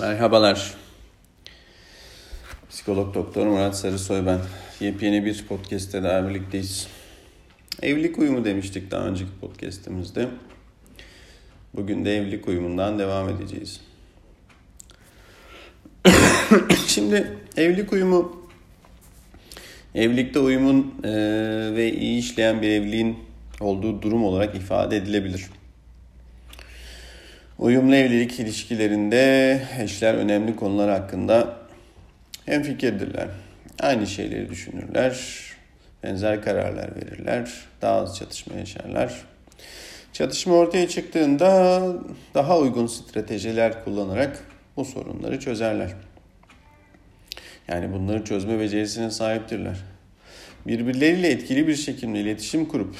Merhabalar. Psikolog Doktor Murat Sarısoy ben. Yepyeni bir podcast'te daha birlikteyiz. Evlilik uyumu demiştik daha önceki podcast'imizde. Bugün de evlilik uyumundan devam edeceğiz. Şimdi evlilik uyumu evlilikte uyumun e, ve iyi işleyen bir evliliğin olduğu durum olarak ifade edilebilir. Uyumlu evlilik ilişkilerinde eşler önemli konular hakkında hem fikirdirler. Aynı şeyleri düşünürler, benzer kararlar verirler, daha az çatışma yaşarlar. Çatışma ortaya çıktığında daha uygun stratejiler kullanarak bu sorunları çözerler. Yani bunları çözme becerisine sahiptirler. Birbirleriyle etkili bir şekilde iletişim kurup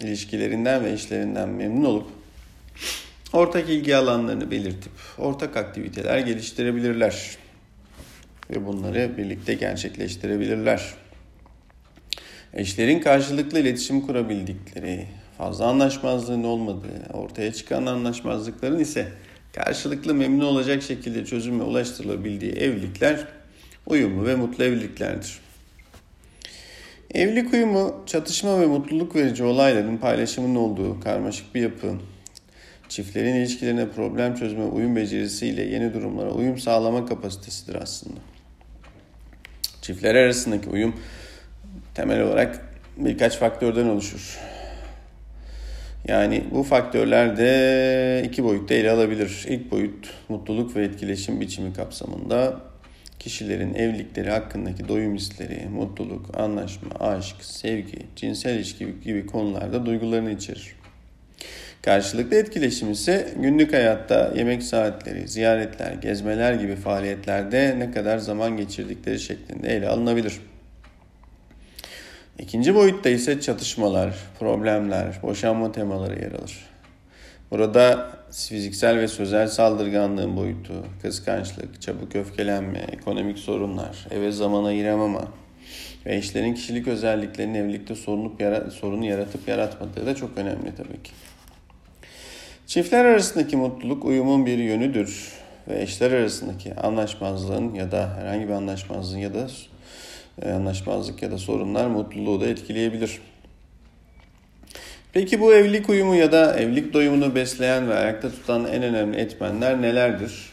ilişkilerinden ve işlerinden memnun olup ortak ilgi alanlarını belirtip ortak aktiviteler geliştirebilirler ve bunları birlikte gerçekleştirebilirler. Eşlerin karşılıklı iletişim kurabildikleri, fazla anlaşmazlığın olmadığı, ortaya çıkan anlaşmazlıkların ise karşılıklı memnun olacak şekilde çözüme ulaştırılabildiği evlilikler uyumlu ve mutlu evliliklerdir. Evlilik uyumu çatışma ve mutluluk verici olayların paylaşımının olduğu karmaşık bir yapı. Çiftlerin ilişkilerine problem çözme uyum becerisiyle yeni durumlara uyum sağlama kapasitesidir aslında. Çiftler arasındaki uyum temel olarak birkaç faktörden oluşur. Yani bu faktörler de iki boyutta ele alabilir. İlk boyut mutluluk ve etkileşim biçimi kapsamında kişilerin evlilikleri hakkındaki doyum hisleri, mutluluk, anlaşma, aşk, sevgi, cinsel ilişki gibi konularda duygularını içerir. Karşılıklı etkileşim ise günlük hayatta yemek saatleri, ziyaretler, gezmeler gibi faaliyetlerde ne kadar zaman geçirdikleri şeklinde ele alınabilir. İkinci boyutta ise çatışmalar, problemler, boşanma temaları yer alır. Burada fiziksel ve sözel saldırganlığın boyutu, kıskançlık, çabuk öfkelenme, ekonomik sorunlar, eve zaman ayıramama ve eşlerin kişilik özelliklerinin evlilikte sorunu yaratıp yaratmadığı da çok önemli tabii ki. Çiftler arasındaki mutluluk uyumun bir yönüdür ve eşler arasındaki anlaşmazlığın ya da herhangi bir anlaşmazlığın ya da e, anlaşmazlık ya da sorunlar mutluluğu da etkileyebilir. Peki bu evlilik uyumu ya da evlilik doyumunu besleyen ve ayakta tutan en önemli etmenler nelerdir?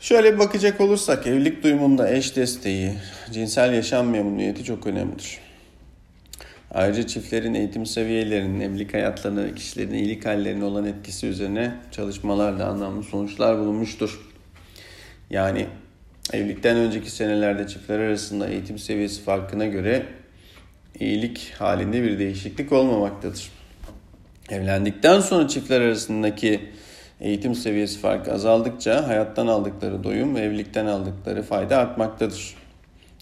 Şöyle bakacak olursak evlilik duyumunda eş desteği, cinsel yaşam memnuniyeti çok önemlidir. Ayrıca çiftlerin eğitim seviyelerinin, evlilik hayatlarına, kişilerin iyilik hallerine olan etkisi üzerine çalışmalarla anlamlı sonuçlar bulunmuştur. Yani evlilikten önceki senelerde çiftler arasında eğitim seviyesi farkına göre iyilik halinde bir değişiklik olmamaktadır. Evlendikten sonra çiftler arasındaki eğitim seviyesi farkı azaldıkça hayattan aldıkları doyum ve evlilikten aldıkları fayda artmaktadır.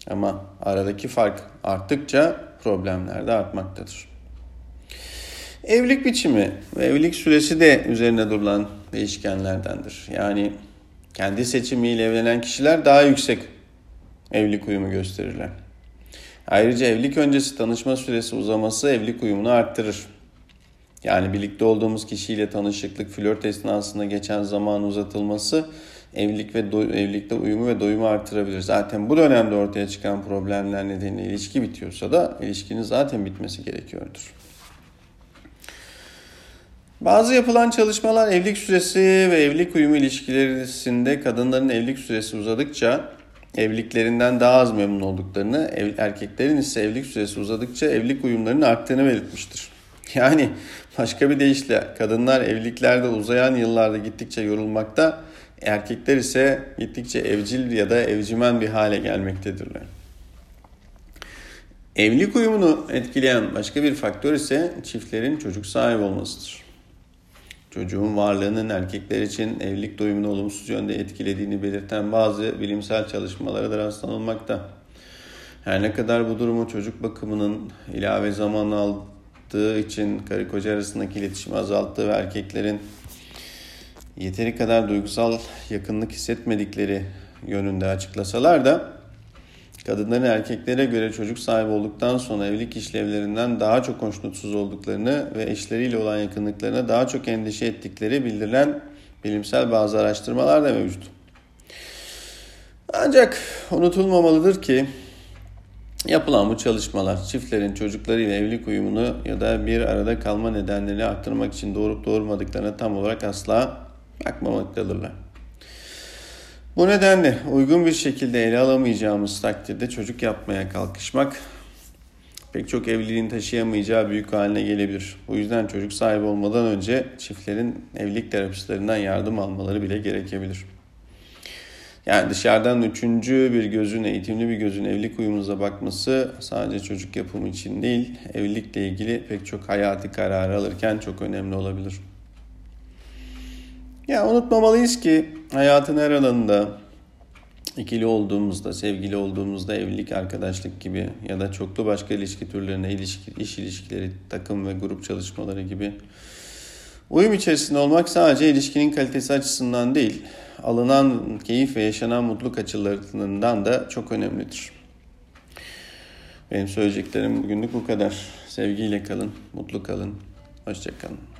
Ama aradaki fark arttıkça problemler de artmaktadır. Evlilik biçimi ve evlilik süresi de üzerine durulan değişkenlerdendir. Yani kendi seçimiyle evlenen kişiler daha yüksek evlilik uyumu gösterirler. Ayrıca evlilik öncesi tanışma süresi uzaması evlilik uyumunu arttırır. Yani birlikte olduğumuz kişiyle tanışıklık, flört esnasında geçen zaman uzatılması evlilik ve do- evlilikte uyumu ve doyumu artırabilir. Zaten bu dönemde ortaya çıkan problemler nedeniyle ilişki bitiyorsa da ilişkinin zaten bitmesi gerekiyordur. Bazı yapılan çalışmalar evlilik süresi ve evlilik uyumu ilişkilerinde kadınların evlilik süresi uzadıkça evliliklerinden daha az memnun olduklarını, erkeklerin ise evlilik süresi uzadıkça evlilik uyumlarının arttığını belirtmiştir. Yani başka bir deyişle kadınlar evliliklerde uzayan yıllarda gittikçe yorulmakta, erkekler ise gittikçe evcil ya da evcimen bir hale gelmektedirler. Evlilik uyumunu etkileyen başka bir faktör ise çiftlerin çocuk sahibi olmasıdır. Çocuğun varlığının erkekler için evlilik doyumunu olumsuz yönde etkilediğini belirten bazı bilimsel çalışmalara da rastlanılmakta. Her ne kadar bu durumu çocuk bakımının ilave zaman aldığı için karı koca arasındaki iletişimi azalttığı ve erkeklerin yeteri kadar duygusal yakınlık hissetmedikleri yönünde açıklasalar da kadınların erkeklere göre çocuk sahibi olduktan sonra evlilik işlevlerinden daha çok hoşnutsuz olduklarını ve eşleriyle olan yakınlıklarına daha çok endişe ettikleri bildirilen Bilimsel bazı araştırmalar da mevcut. Ancak unutulmamalıdır ki yapılan bu çalışmalar çiftlerin çocuklarıyla evlilik uyumunu ya da bir arada kalma nedenlerini arttırmak için doğurup doğurmadıklarına tam olarak asla bakmamaktadırlar. Bu nedenle uygun bir şekilde ele alamayacağımız takdirde çocuk yapmaya kalkışmak pek çok evliliğin taşıyamayacağı büyük haline gelebilir. Bu yüzden çocuk sahibi olmadan önce çiftlerin evlilik terapistlerinden yardım almaları bile gerekebilir. Yani dışarıdan üçüncü bir gözün, eğitimli bir gözün evlilik uyumunuza bakması sadece çocuk yapımı için değil, evlilikle ilgili pek çok hayati kararı alırken çok önemli olabilir. Ya unutmamalıyız ki hayatın her alanında ikili olduğumuzda, sevgili olduğumuzda evlilik, arkadaşlık gibi ya da çoklu başka ilişki türlerine, ilişki, iş ilişkileri, takım ve grup çalışmaları gibi uyum içerisinde olmak sadece ilişkinin kalitesi açısından değil, alınan keyif ve yaşanan mutluluk açılarından da çok önemlidir. Benim söyleyeceklerim bugünlük bu kadar. Sevgiyle kalın, mutlu kalın, hoşçakalın.